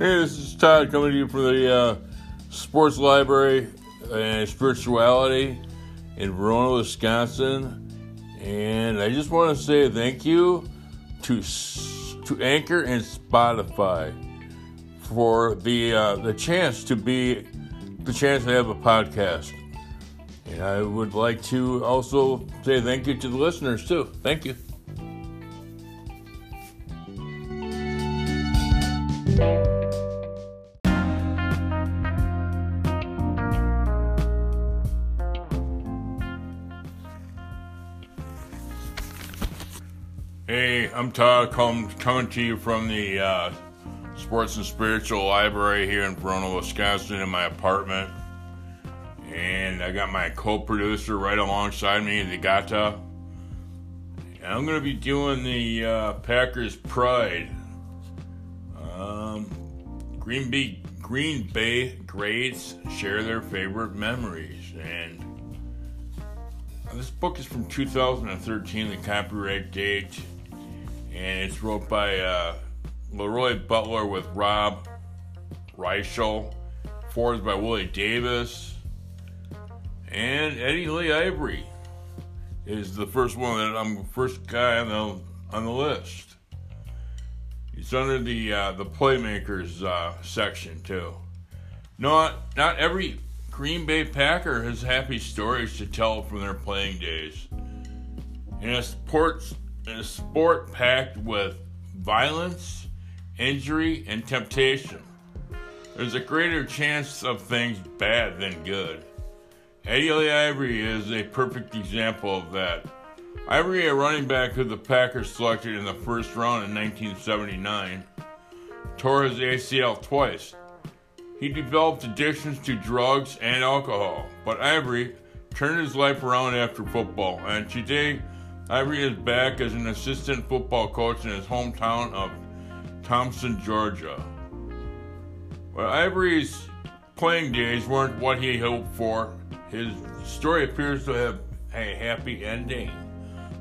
Hey, this is Todd coming to you from the uh, Sports Library and Spirituality in Verona, Wisconsin. And I just want to say thank you to to Anchor and Spotify for the uh, the chance to be the chance to have a podcast. And I would like to also say thank you to the listeners too. Thank you. I'm Todd coming, coming to you from the uh, Sports and Spiritual Library here in Verona, Wisconsin, in my apartment. And I got my co producer right alongside me, the Gata. And I'm going to be doing the uh, Packers Pride. Um, Green Bay, Green Bay greats share their favorite memories. And this book is from 2013, the copyright date and it's wrote by uh, Leroy Butler with Rob Reischel, forwards by Willie Davis, and Eddie Lee Ivery is the first one that I'm the first guy on the on the list. It's under the uh, the playmakers uh, section too. Not not every Green Bay Packer has happy stories to tell from their playing days. In a sports a sport packed with violence, injury, and temptation. There's a greater chance of things bad than good. Eddie Ivery is a perfect example of that. Ivery, a running back who the Packers selected in the first round in 1979, tore his ACL twice. He developed addictions to drugs and alcohol, but Ivery turned his life around after football, and today Ivery is back as an assistant football coach in his hometown of Thompson, Georgia. But Ivery's playing days weren't what he hoped for. His story appears to have a happy ending.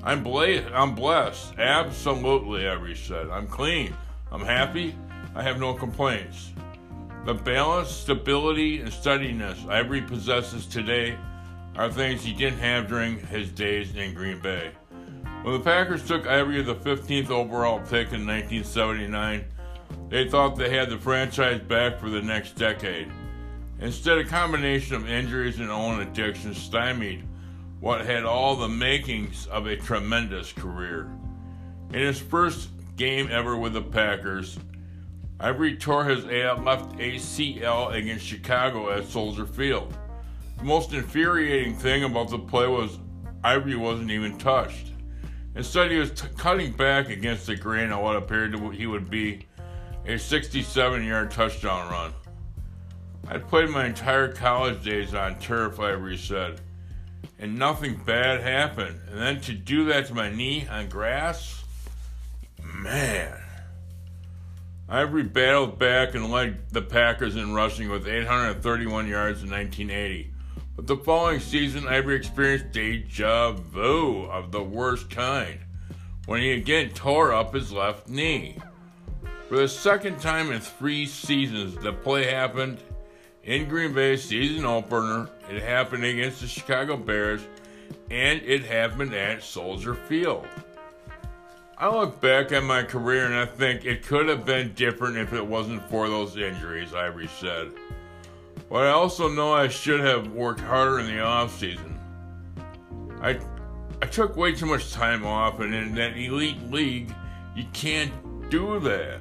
I'm, bla- I'm blessed. Absolutely, Ivery said. I'm clean. I'm happy. I have no complaints. The balance, stability, and steadiness Ivery possesses today are things he didn't have during his days in Green Bay. When the Packers took Ivery the 15th overall pick in 1979, they thought they had the franchise back for the next decade. Instead, a combination of injuries and own addiction stymied what had all the makings of a tremendous career. In his first game ever with the Packers, Ivery tore his left ACL against Chicago at Soldier Field. The most infuriating thing about the play was Ivery wasn't even touched. Instead, he was t- cutting back against the grain of what appeared to he would be a 67 yard touchdown run. I'd played my entire college days on turf, Ivery said, and nothing bad happened. And then to do that to my knee on grass? Man. Ivery battled back and led the Packers in rushing with 831 yards in 1980. But the following season, Ivery experienced deja vu of the worst kind when he again tore up his left knee. For the second time in three seasons, the play happened in Green Bay season opener. It happened against the Chicago Bears, and it happened at Soldier Field. I look back at my career and I think it could have been different if it wasn't for those injuries, Ivery said. But I also know I should have worked harder in the off season. I I took way too much time off, and in that elite league, you can't do that.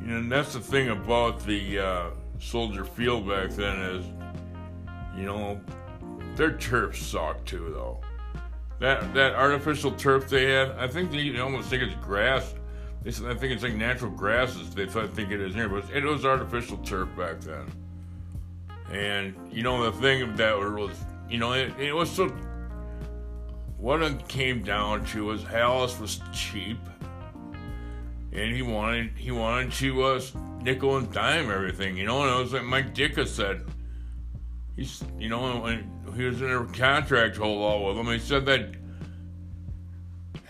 You know, and that's the thing about the uh, Soldier Field back then is, you know, their turf sucked too, though. That that artificial turf they had, I think they almost think it's grass I think it's like natural grasses. They I think it is here, but it was artificial turf back then. And you know the thing that was, you know, it, it was so. What it came down to was Halas was cheap, and he wanted he wanted to uh, nickel and dime everything. You know, and it was like Mike Ditka said. He's, you know, when he was in a contract hold all with him, he said that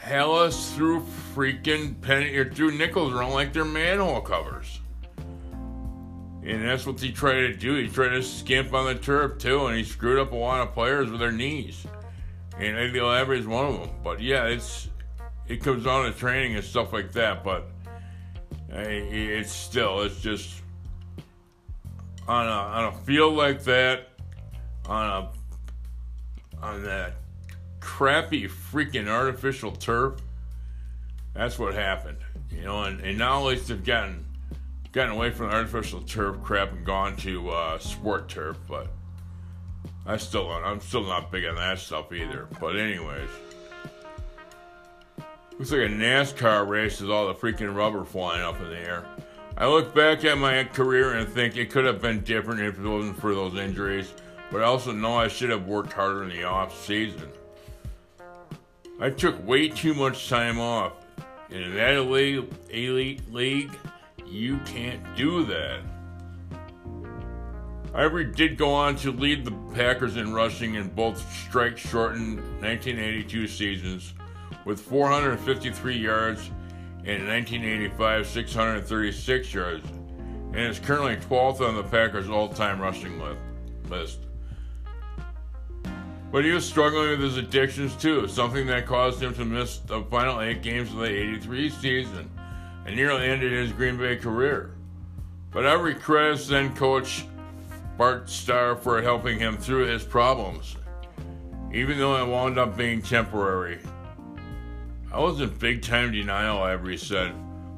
Halas through freaking penny or threw nickels around like they're manhole covers. And that's what he tried to do. He tried to skimp on the turf too, and he screwed up a lot of players with their knees. And Eddie Lee Ivery is one of them. But yeah, it's it comes down to training and stuff like that. But it's still it's just on a on a field like that, on a on that crappy freaking artificial turf. That's what happened, you know. And, and now at least they've gotten gotten away from the artificial turf crap and gone to uh, sport turf. But I still I'm still not big on that stuff either. But anyways. Looks like a NASCAR race with all the freaking rubber flying up in the air. I look back at my career and think it could have been different if it wasn't for those injuries, but I also know I should have worked harder in the off season. I took way too much time off. In that elite, elite league, you can't do that. Ivery did go on to lead the Packers in rushing in both strike shortened 1982 seasons with 453 yards and 1985 636 yards and is currently 12th on the Packers all time rushing list. But he was struggling with his addictions too, something that caused him to miss the final eight games of the 83 season and nearly ended his Green Bay career. But Ivery credits then coach Bart Starr for helping him through his problems, even though it wound up being temporary. I was in big time denial, Ivery said,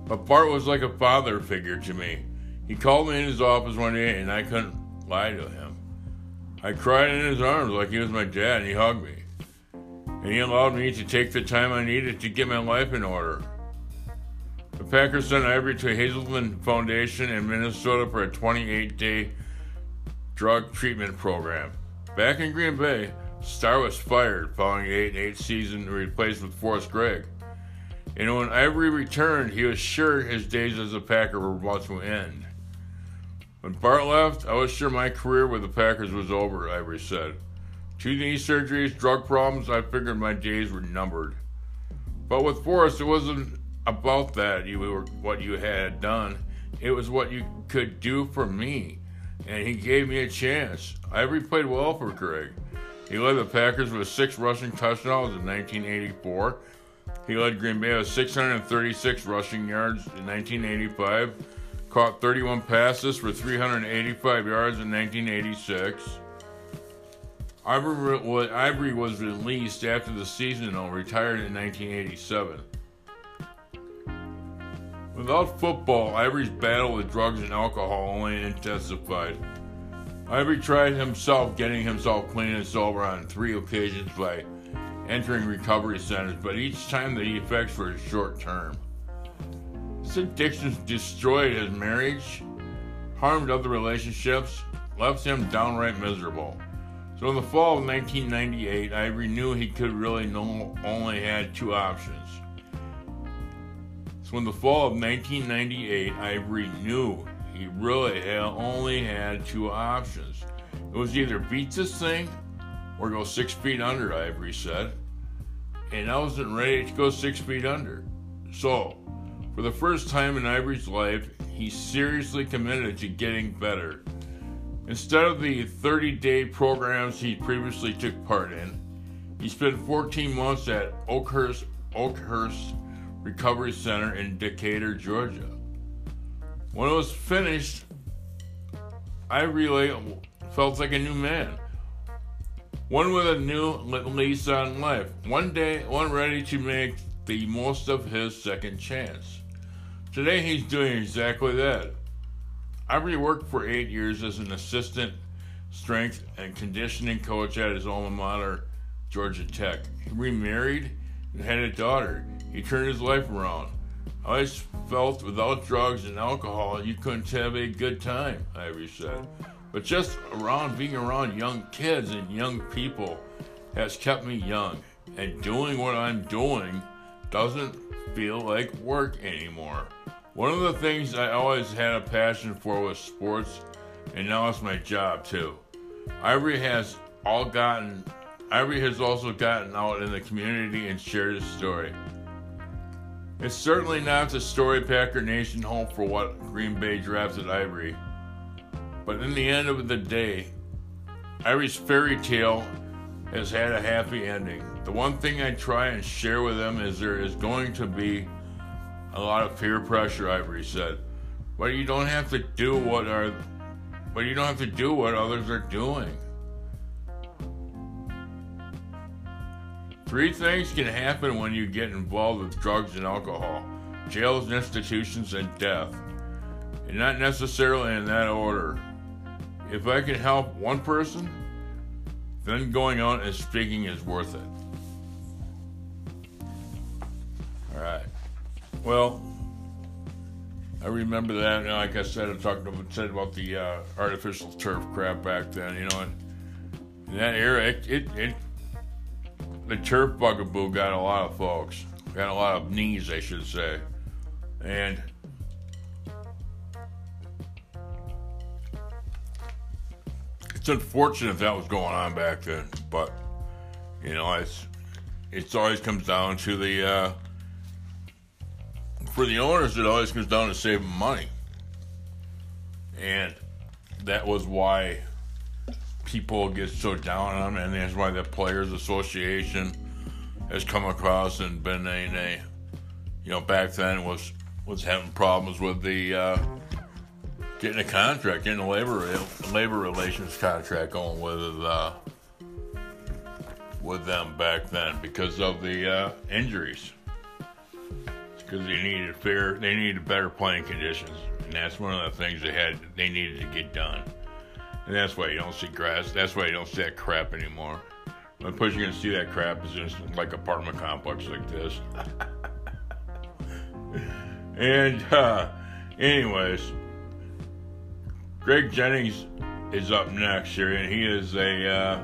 but Bart was like a father figure to me. He called me in his office one day and I couldn't lie to him. I cried in his arms like he was my dad, and he hugged me. And he allowed me to take the time I needed to get my life in order. The Packers sent Ivery to Hazelden Foundation in Minnesota for a 28 day drug treatment program. Back in Green Bay, Starr was fired following the 8 8 season replaced with Forrest Gregg. And when Ivery returned, he was sure his days as a Packer were about to end. When Bart left, I was sure my career with the Packers was over, Ivery said. Two knee surgeries, drug problems, I figured my days were numbered. But with Forrest, it wasn't about that you were what you had done. It was what you could do for me. And he gave me a chance. Ivery played well for Gregg. He led the Packers with six rushing touchdowns in 1984. He led Green Bay with 636 rushing yards in 1985 caught 31 passes for 385 yards in 1986. Ivery was released after the season and retired in 1987. Without football, Ivery's battle with drugs and alcohol only intensified. Ivery tried himself getting himself clean and sober on three occasions by entering recovery centers, but each time the effects were short term. His addictions destroyed his marriage, harmed other relationships, left him downright miserable. So in the fall of 1998, Ivery knew he could really no, only had two options. So in the fall of 1998, Ivery knew he really had only had two options. It was either beat this thing or go six feet under, Ivery said. And I wasn't ready to go six feet under. So for the first time in Ivery's life, he seriously committed to getting better. Instead of the 30 day programs he previously took part in, he spent 14 months at Oakhurst, Oakhurst Recovery Center in Decatur, Georgia. When it was finished, Ivery felt like a new man. One with a new lease on life. One day, one ready to make the most of his second chance. Today he's doing exactly that. Ivery worked for eight years as an assistant strength and conditioning coach at his alma mater, Georgia Tech. He remarried and had a daughter. He turned his life around. I always felt without drugs and alcohol, you couldn't have a good time, Ivery said. But just around being around young kids and young people has kept me young. And doing what I'm doing doesn't feel like work anymore. One of the things I always had a passion for was sports, and now it's my job too. Ivery has all gotten Ivery has also gotten out in the community and shared his story. It's certainly not the story Packer Nation hoped for what Green Bay drafted Ivery. But in the end of the day, Ivery's fairy tale has had a happy ending. The one thing I try and share with them is there is going to be a lot of peer pressure, Ivery said. But you don't have to do what are but you don't have to do what others are doing. Three things can happen when you get involved with drugs and alcohol jails, institutions, and death. And not necessarily in that order. If I can help one person, then going out and speaking is worth it. Alright. Well, I remember that. And like I said, I talked about, said about the uh, artificial turf crap back then, you know, and in that era, it, it, it the turf bugaboo got a lot of folks, got a lot of knees, I should say, and it's unfortunate that was going on back then, but you know, it's it's always comes down to the uh, for the owners. It always comes down to saving money, and that was why people get so down on them, and that's why the Players Association has come across and been a, you know, back then was was having problems with the uh, getting a contract, getting a labor labor relations contract going with uh, with them back then because of the uh, injuries. Because they needed fair, they needed better playing conditions, and that's one of the things they had. They needed to get done. And that's why you don't see grass. That's why you don't see that crap anymore. The only place you're gonna see that crap is in like apartment complex like this. and uh, anyways, Greg Jennings is up next here, and he is a uh,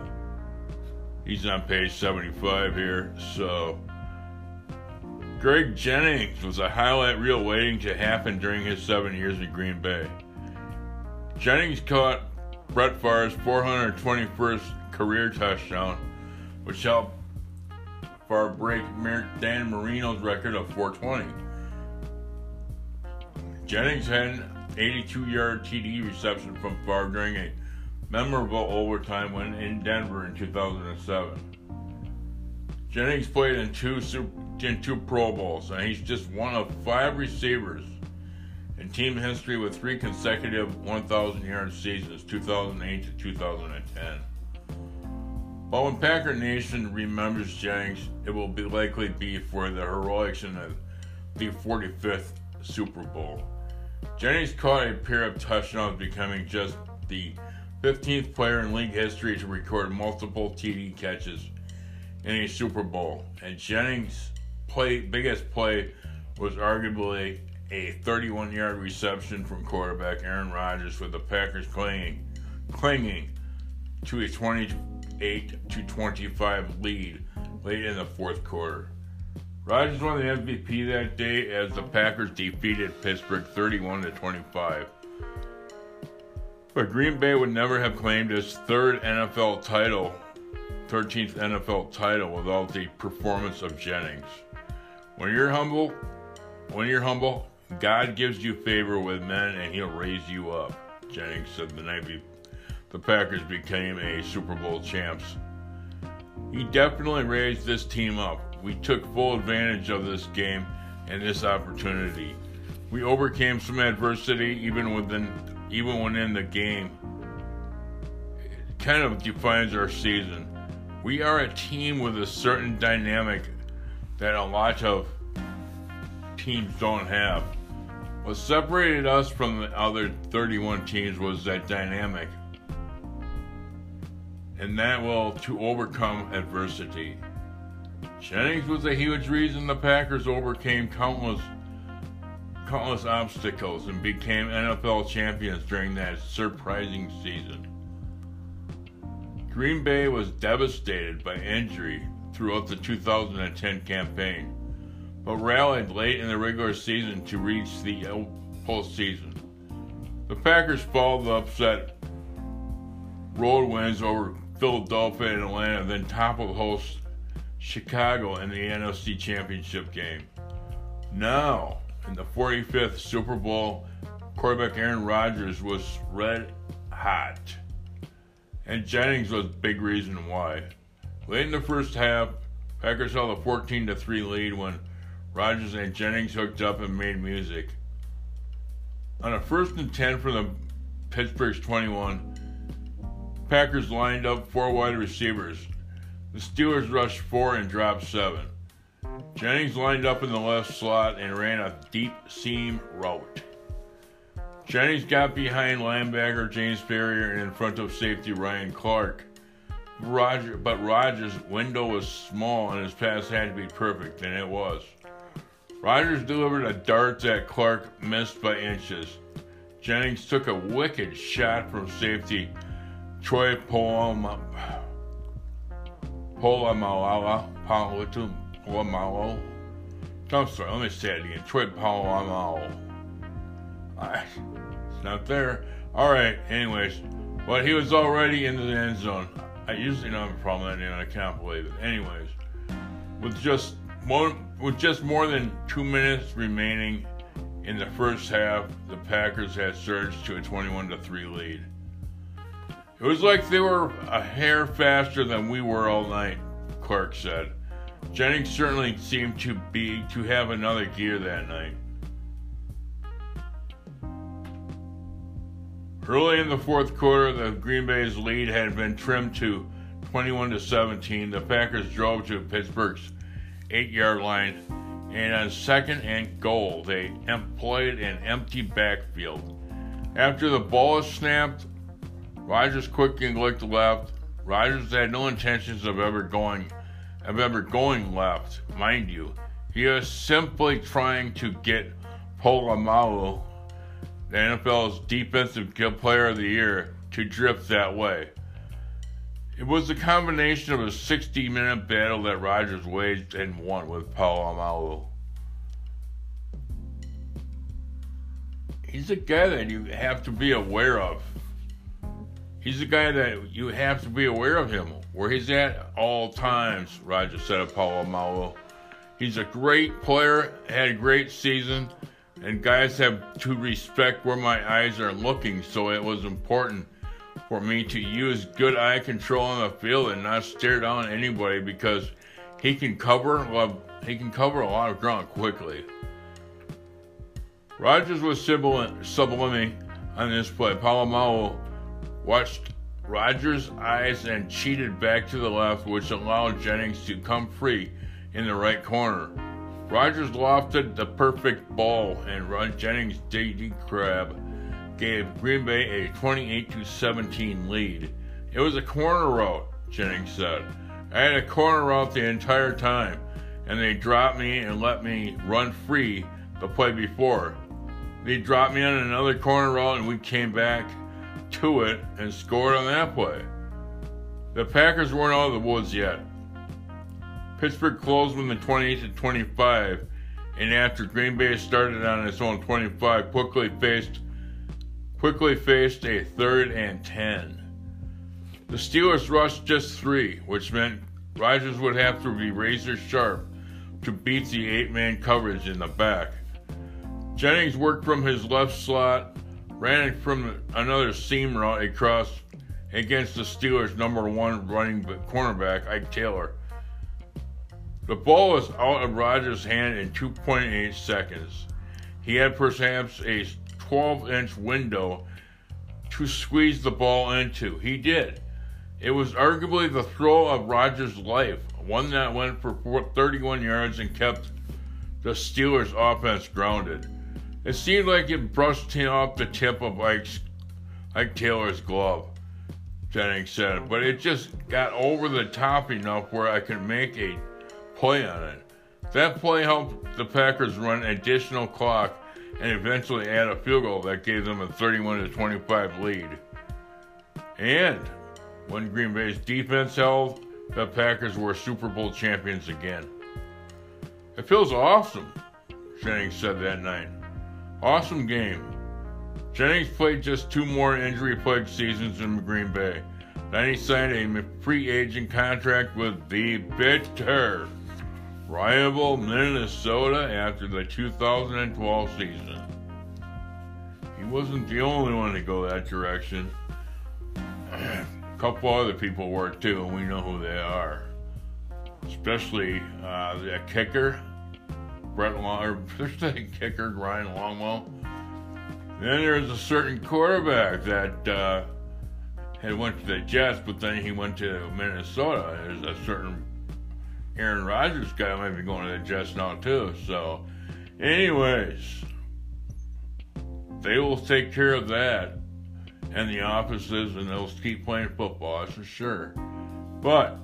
he's on page 75 here. So Greg Jennings was a highlight reel waiting to happen during his seven years in Green Bay. Jennings caught Brett Favre's 421st career touchdown, which helped Favre break Dan Marino's record of 420. Jennings had an 82-yard TD reception from Favre during a memorable overtime win in Denver in 2007. Jennings played in two Super, in two Pro Bowls, and he's just one of five receivers in team history with three consecutive 1,000 yard seasons, 2008 to 2010. But when Packer Nation remembers Jennings, it will be likely be for the heroics in the 45th Super Bowl. Jennings caught a pair of touchdowns, becoming just the 15th player in league history to record multiple TD catches in a Super Bowl. And Jennings' play, biggest play was arguably a 31 yard reception from quarterback Aaron Rodgers with the Packers clinging, clinging to a 28 to 25 lead late in the fourth quarter. Rodgers won the MVP that day as the Packers defeated Pittsburgh 31 to 25. But Green Bay would never have claimed its third NFL title, 13th NFL title, without the performance of Jennings. When you're humble, when you're humble, God gives you favor with men and he'll raise you up. Jennings said the night the Packers became a Super Bowl champs. He definitely raised this team up. We took full advantage of this game and this opportunity. We overcame some adversity even within even within the game. It kind of defines our season. We are a team with a certain dynamic that a lot of teams don't have. What separated us from the other 31 teams was that dynamic. And that will to overcome adversity. Jennings was a huge reason the Packers overcame countless countless obstacles and became NFL champions during that surprising season. Green Bay was devastated by injury throughout the 2010 campaign but rallied late in the regular season to reach the postseason. The Packers followed the upset road wins over Philadelphia and Atlanta, then toppled host Chicago in the NFC Championship game. Now, in the 45th Super Bowl, quarterback Aaron Rodgers was red hot. And Jennings was big reason why. Late in the first half, Packers held a 14 3 lead when Rodgers and Jennings hooked up and made music. On a first and 10 from the Pittsburgh's 21, Packers lined up four wide receivers. The Steelers rushed four and dropped seven. Jennings lined up in the left slot and ran a deep seam route. Jennings got behind linebacker James Farrior and in front of safety Ryan Clark. Roger, but Rodgers' window was small and his pass had to be perfect, and it was. Rodgers delivered a dart that Clark missed by inches. Jennings took a wicked shot from safety Troy Polamalu. Polamalu. Polamalu. I'm sorry, let me say it again. Troy Polamalu. It's not there. All right, anyways. But he was already in the end zone. I usually don't have a problem with that, and I can't believe it. Anyways, with just more, with just more than two minutes remaining in the first half, the Packers had surged to a 21 to 3 lead. It was like they were a hair faster than we were all night, Clark said. Jennings certainly seemed to be to have another gear that night. Early in the fourth quarter, the Green Bay's lead had been trimmed to 21 to 17. The Packers drove to Pittsburgh's eight-yard line, and on second and goal, they employed an empty backfield. After the ball was snapped, Rodgers quickly looked left. Rodgers had no intentions of ever going of ever going left, mind you. He was simply trying to get Polamalu the NFL's Defensive Player of the Year, to drift that way. It was a combination of a 60 minute battle that Rodgers waged and won with Polamalu. He's a guy that you have to be aware of. He's a guy that you have to be aware of him, where he's at all times, Rodgers said of Polamalu. He's a great player, had a great season and guys have to respect where my eyes are looking, so it was important for me to use good eye control on the field and not stare down anybody because he can cover well, he can cover a lot of ground quickly. Rodgers was subliming on this play. Polamalu watched Rodgers' eyes and cheated back to the left, which allowed Jennings to come free in the right corner. Rodgers lofted the perfect ball, and Ron Jennings' DD crab gave Green Bay a 28 17 lead. It was a corner route, Jennings said. I had a corner route the entire time, and they dropped me and let me run free the play before. They dropped me on another corner route, and we came back to it and scored on that play. The Packers weren't out of the woods yet. Pittsburgh closed with the 28 to 25, and after Green Bay started on its own 25, quickly faced quickly faced a third and 10. The Steelers rushed just three, which meant Rodgers would have to be razor sharp to beat the eight man coverage in the back. Jennings worked from his left slot, ran from another seam route across against the Steelers' number one running cornerback, Ike Taylor. The ball was out of Rodgers' hand in 2.8 seconds. He had perhaps a 12 inch window to squeeze the ball into. He did. It was arguably the throw of Rodgers' life, one that went for 31 yards and kept the Steelers' offense grounded. It seemed like it brushed him off the tip of Ike's, Ike Taylor's glove, Jennings said, but it just got over the top enough where I could make a play on it. That play helped the Packers run additional clock and eventually add a field goal that gave them a 31 25 lead. And when Green Bay's defense held, the Packers were Super Bowl champions again. It feels awesome, Jennings said that night. Awesome game. Jennings played just two more injury plagued seasons in Green Bay. Then he signed a free agent contract with the Bitter rival Minnesota after the 2012 season. He wasn't the only one to go that direction. A couple other people were too, and we know who they are. Especially uh, the kicker, Brett Long, or the kicker, Ryan Longwell. Then there's a certain quarterback that uh, had went to the Jets, but then he went to Minnesota. There's a certain Aaron Rodgers guy might be going to the Jets now too. So, anyways, they will take care of that and the offices, and they'll keep playing football. That's for sure. But,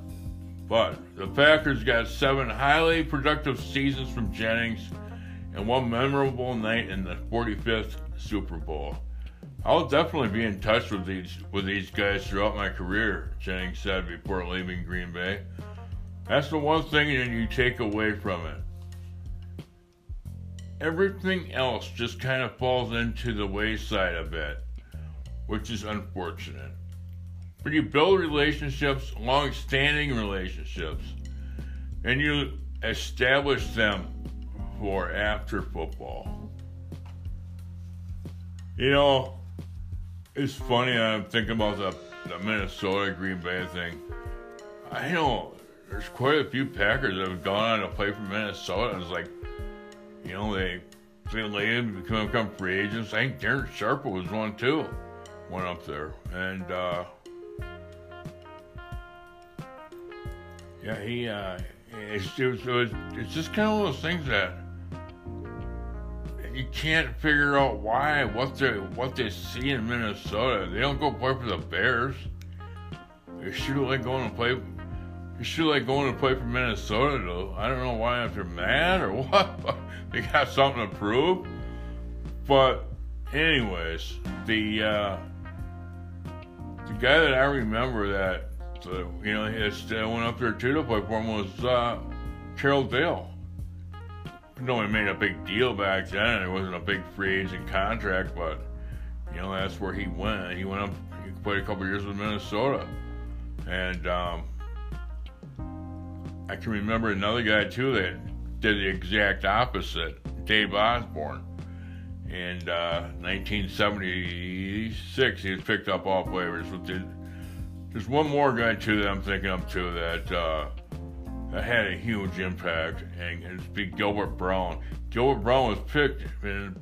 but the Packers got seven highly productive seasons from Jennings and one memorable night in the 45th Super Bowl. I'll definitely be in touch with these with these guys throughout my career, Jennings said before leaving Green Bay. That's the one thing that you take away from it. Everything else just kind of falls into the wayside a bit, which is unfortunate. But you build relationships, long standing relationships, and you establish them for after football. You know, it's funny, I'm thinking about the, the Minnesota Green Bay thing. I know there's quite a few Packers that have gone on to play for Minnesota. It's like, you know, they they later become, become free agents. I think Darren Sharper was one too, went up there, and uh, yeah, he uh, it's, it was, it was, it's just kind of one of those things that you can't figure out why what they what they see in Minnesota. They don't go play for the Bears. They should like going to play. You should like going to play for Minnesota though. I don't know why if they're mad or what. they got something to prove. But anyways, the uh, the guy that I remember that uh, you know he went up there too to play for him was uh, Carroll Dale no one made a big deal back then. It wasn't a big free agent contract, but you know that's where he went. He went up. He played a couple years with Minnesota, and um, I can remember another guy too that did the exact opposite. Dave Osborn. In uh, 1976, he was picked up off waivers. There's one more guy too that I'm thinking of too that. Uh, that had a huge impact, and it's be Gilbert Brown. Gilbert Brown was picked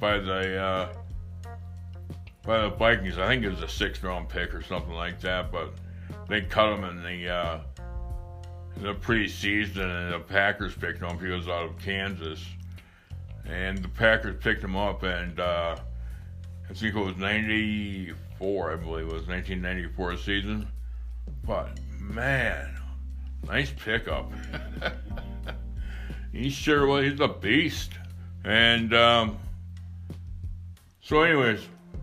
by the uh, by the Vikings. I think it was a sixth round pick or something like that, but they cut him in the uh, the preseason, and the Packers picked him. up. He was out of Kansas, and the Packers picked him up, and uh, I think it was '94, I believe it was 1994 season. But man, Nice pickup. he sure was. He's a beast. And um, so, anyways,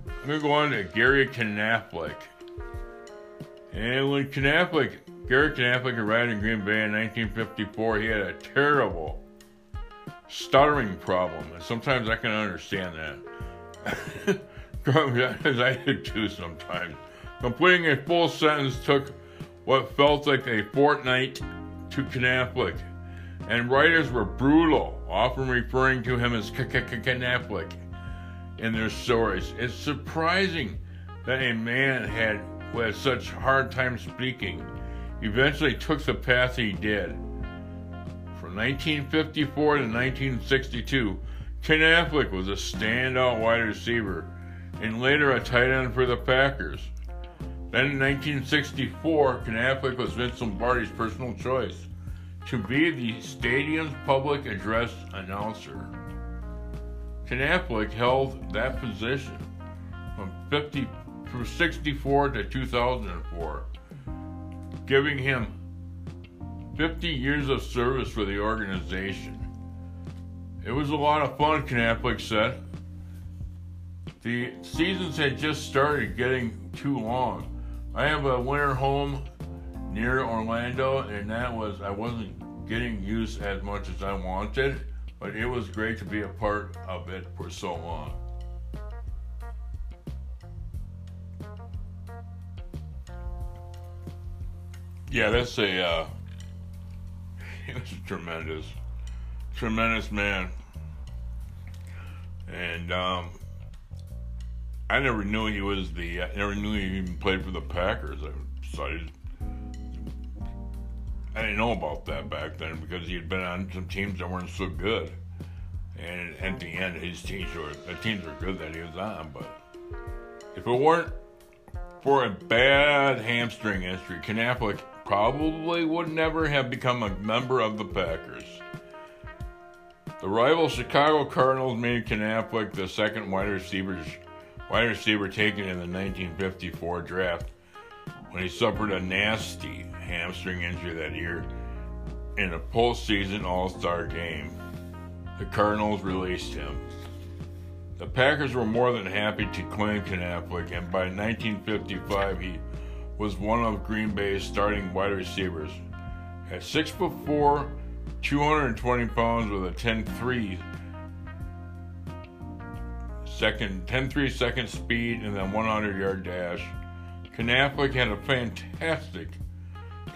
I'm going to go on to Gary Knafelc. And when Knafelc, Gary Knafelc arrived in Green Bay in 1954, he had a terrible stuttering problem. And sometimes I can understand that. As I did too sometimes. Completing a full sentence took what felt like a fortnight to Knafelc, and writers were brutal, often referring to him as Knafelc in their stories. It's surprising that a man had who had such hard time speaking eventually took the path he did. From 1954 to 1962, Knafelc was a standout wide receiver and later a tight end for the Packers. Then in 1964, Knafelc was Vince Lombardi's personal choice to be the stadium's public address announcer. Knafelc held that position from 50 from 64 to 2004, giving him 50 years of service for the organization. It was a lot of fun, Knafelc said. The seasons had just started getting too long I have a winter home near Orlando, and that was I wasn't getting used as much as I wanted, but it was great to be a part of it for so long. Yeah, that's a uh, was tremendous. tremendous man. And um, I never knew he was the. I never knew he even played for the Packers. I decided. I didn't know about that back then because he had been on some teams that weren't so good. And at the end, his teams were the teams were good that he was on. But if it weren't for a bad hamstring injury, Knafelc probably would never have become a member of the Packers. The rival Chicago Cardinals made Knafelc the second wide receiver, wide receiver taken in the 1954 draft when he suffered a nasty hamstring injury that year in a postseason All Star game. The Cardinals released him. The Packers were more than happy to claim Knafelc, and by 1955 he was one of Green Bay's starting wide receivers. At 6 foot 4, 220 pounds with a 10-3 second 10-3 second speed and then 100 yard dash. Knafelc had a fantastic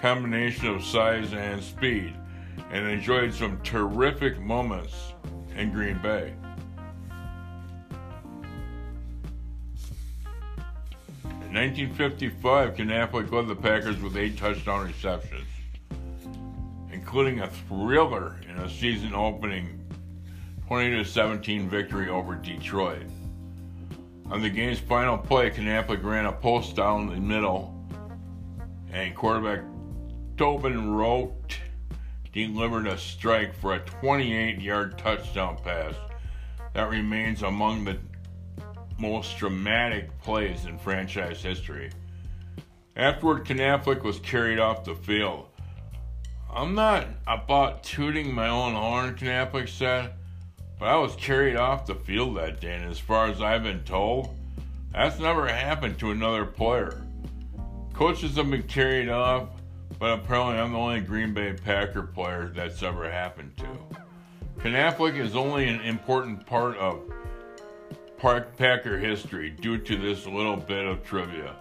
combination of size and speed and enjoyed some terrific moments in Green Bay. 1955, Knafelc led the Packers with eight touchdown receptions including a thriller in a season opening 20 17 victory over Detroit. On the game's final play, Knafelc ran a post down the middle, and quarterback Tobin Rote delivered a strike for a 28 yard touchdown pass that remains among the most dramatic plays in franchise history. Afterward, Knafelc was carried off the field. I'm not about tooting my own horn, Knafelc said, but I was carried off the field that day, and as far as I've been told, that's never happened to another player. Coaches have been carried off, but apparently I'm the only Green Bay Packer player that's ever happened to. Knafelc is only an important part of Packer history due to this little bit of trivia.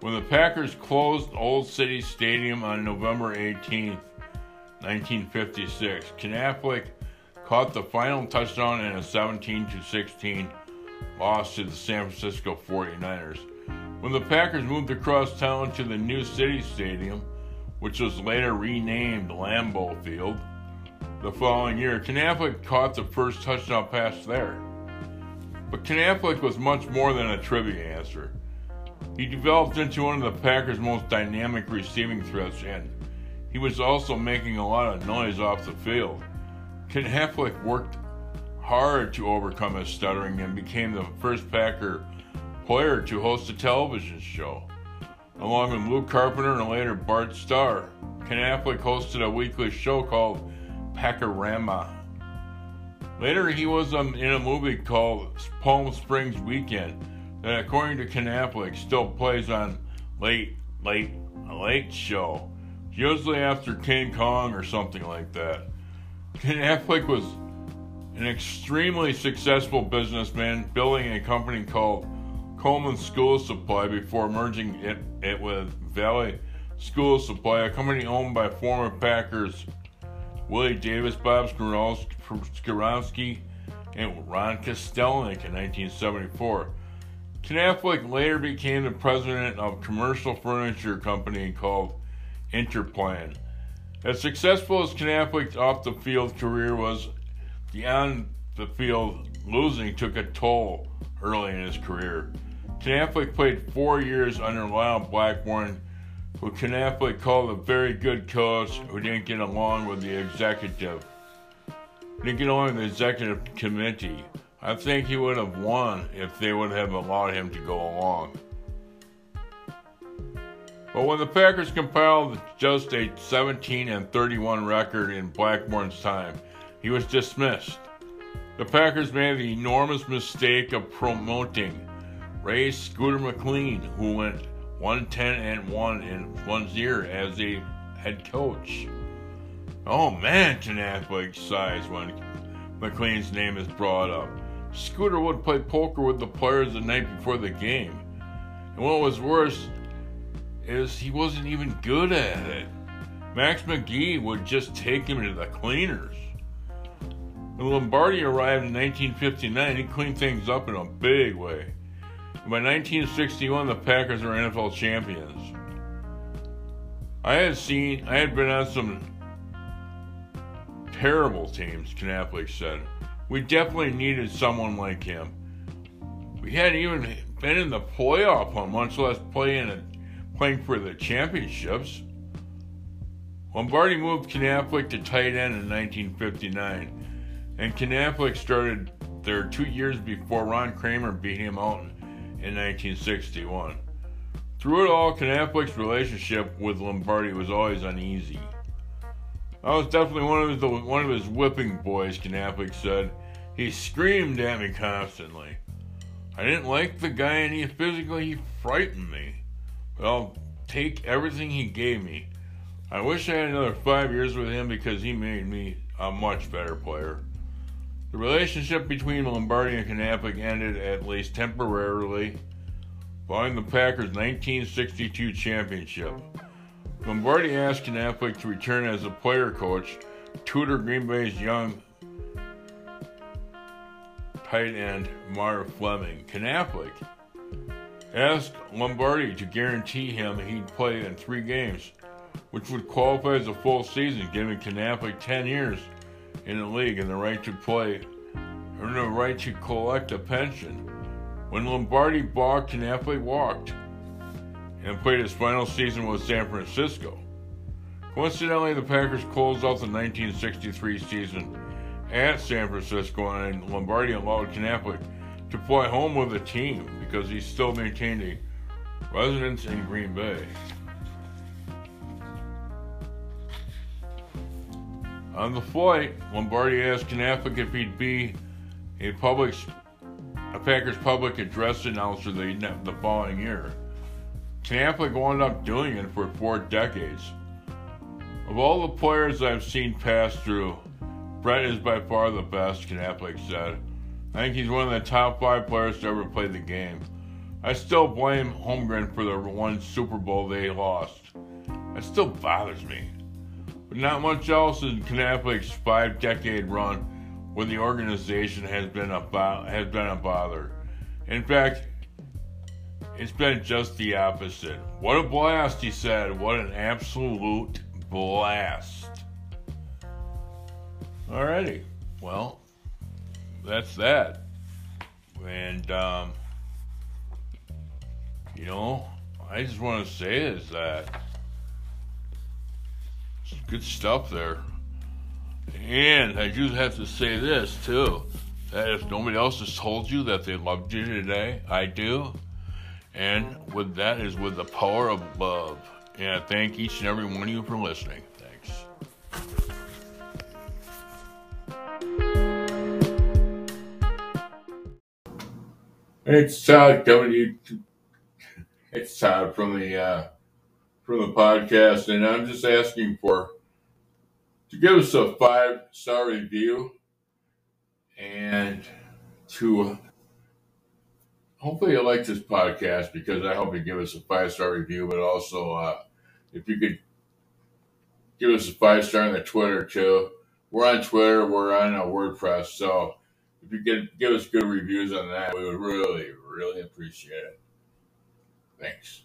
When the Packers closed Old City Stadium on November 18th, 1956. Knafelc caught the final touchdown in a 17 16 loss to the San Francisco 49ers. When the Packers moved across town to the new City Stadium, which was later renamed Lambeau Field, the following year, Knafelc caught the first touchdown pass there. But Knafelc was much more than a trivia answer. He developed into one of the Packers' most dynamic receiving threats and he was also making a lot of noise off the field. Knafelc worked hard to overcome his stuttering and became the first Packer player to host a television show. Along with Luke Carpenter and later Bart Starr, Knafelc hosted a weekly show called Packerama. Later, he was um, in a movie called Palm Springs Weekend that, according to Knafelc, still plays on late, late, late show usually after King Kong or something like that. Knafelc was an extremely successful businessman, building a company called Coleman School Supply before merging it, it with Valley School Supply, a company owned by former Packers Willie Davis, Bob Skoronski, and Ron Kostelnik in 1974. Knafelc later became the president of a commercial furniture company called Interplan. As successful as Knafelc's off the field career was, the on the field losing took a toll early in his career. Knafelc played four years under Lisle Blackbourn, who Knafelc called a very good coach who didn't get along with the executive. Didn't get along with the executive committee. I think he would have won if they would have allowed him to go along. But when the Packers compiled just a 17 and 31 record in Blackbourn's time, he was dismissed. The Packers made the enormous mistake of promoting Ray Scooter McLean, who went 110 and 1 in one year as a head coach. Oh man, Knafelc sighs when McLean's name is brought up. Scooter would play poker with the players the night before the game. And what was worse, is he wasn't even good at it. Max McGee would just take him to the cleaners. When Lombardi arrived in 1959, he cleaned things up in a big way. By 1961, the Packers were NFL champions. I had seen, I had been on some terrible teams, Knafelc said. We definitely needed someone like him. We hadn't even been in the playoff much less playing playing for the championships. Lombardi moved Knafelc to tight end in 1959, and Knafelc started there two years before Ron Kramer beat him out in 1961. Through it all, Knafelc's relationship with Lombardi was always uneasy. I was definitely one of his one of his whipping boys, Knafelc said. He screamed at me constantly. I didn't like the guy and he physically he frightened me. But I'll take everything he gave me. I wish I had another five years with him because he made me a much better player. The relationship between Lombardi and Knafelc ended at least temporarily following the Packers' 1962 championship. Lombardi asked Knafelc to return as a player coach, tutor Green Bay's young tight end Marv Fleming. Knafelc asked Lombardi to guarantee him he'd play in three games, which would qualify as a full season, giving Knafelc 10 years in the league and the right to play and the right to collect a pension. When Lombardi balked, and Knafelc walked and played his final season with San Francisco. Coincidentally, the Packers closed out the 1963 season at San Francisco, and Lombardi allowed Knafelc to fly home with the team because he still maintained a residence in Green Bay. On the flight, Lombardi asked Knafelc if he'd be a public, a Packers public address announcer the, the following year. Knafelc wound up doing it for four decades. Of all the players I've seen pass through, Brett is by far the best, Knafelc said. I think he's one of the top five players to ever play the game. I still blame Holmgren for the one Super Bowl they lost. It still bothers me. But not much else in Knafelc's five decade run when the organization has been a bo- has been a bother. In fact, it's been just the opposite. What a blast, he said. What an absolute blast. Alrighty. Well, that's that. And, um, you know, I just want to say is that good stuff there. And I do have to say this, too. That if nobody else has told you that they loved you today, I do. And with that is with the power of love. And I thank each and every one of you for listening. Thanks. It's Todd coming to you. It's Todd from the uh, from the podcast, and I'm just asking for to give us a five star review and to hopefully you like this podcast because I hope you give us a five star review, but also uh, if you could give us a five star on the Twitter too. We're on Twitter, we're on a WordPress, so if you could give us good reviews on that, we would really, really appreciate it. Thanks.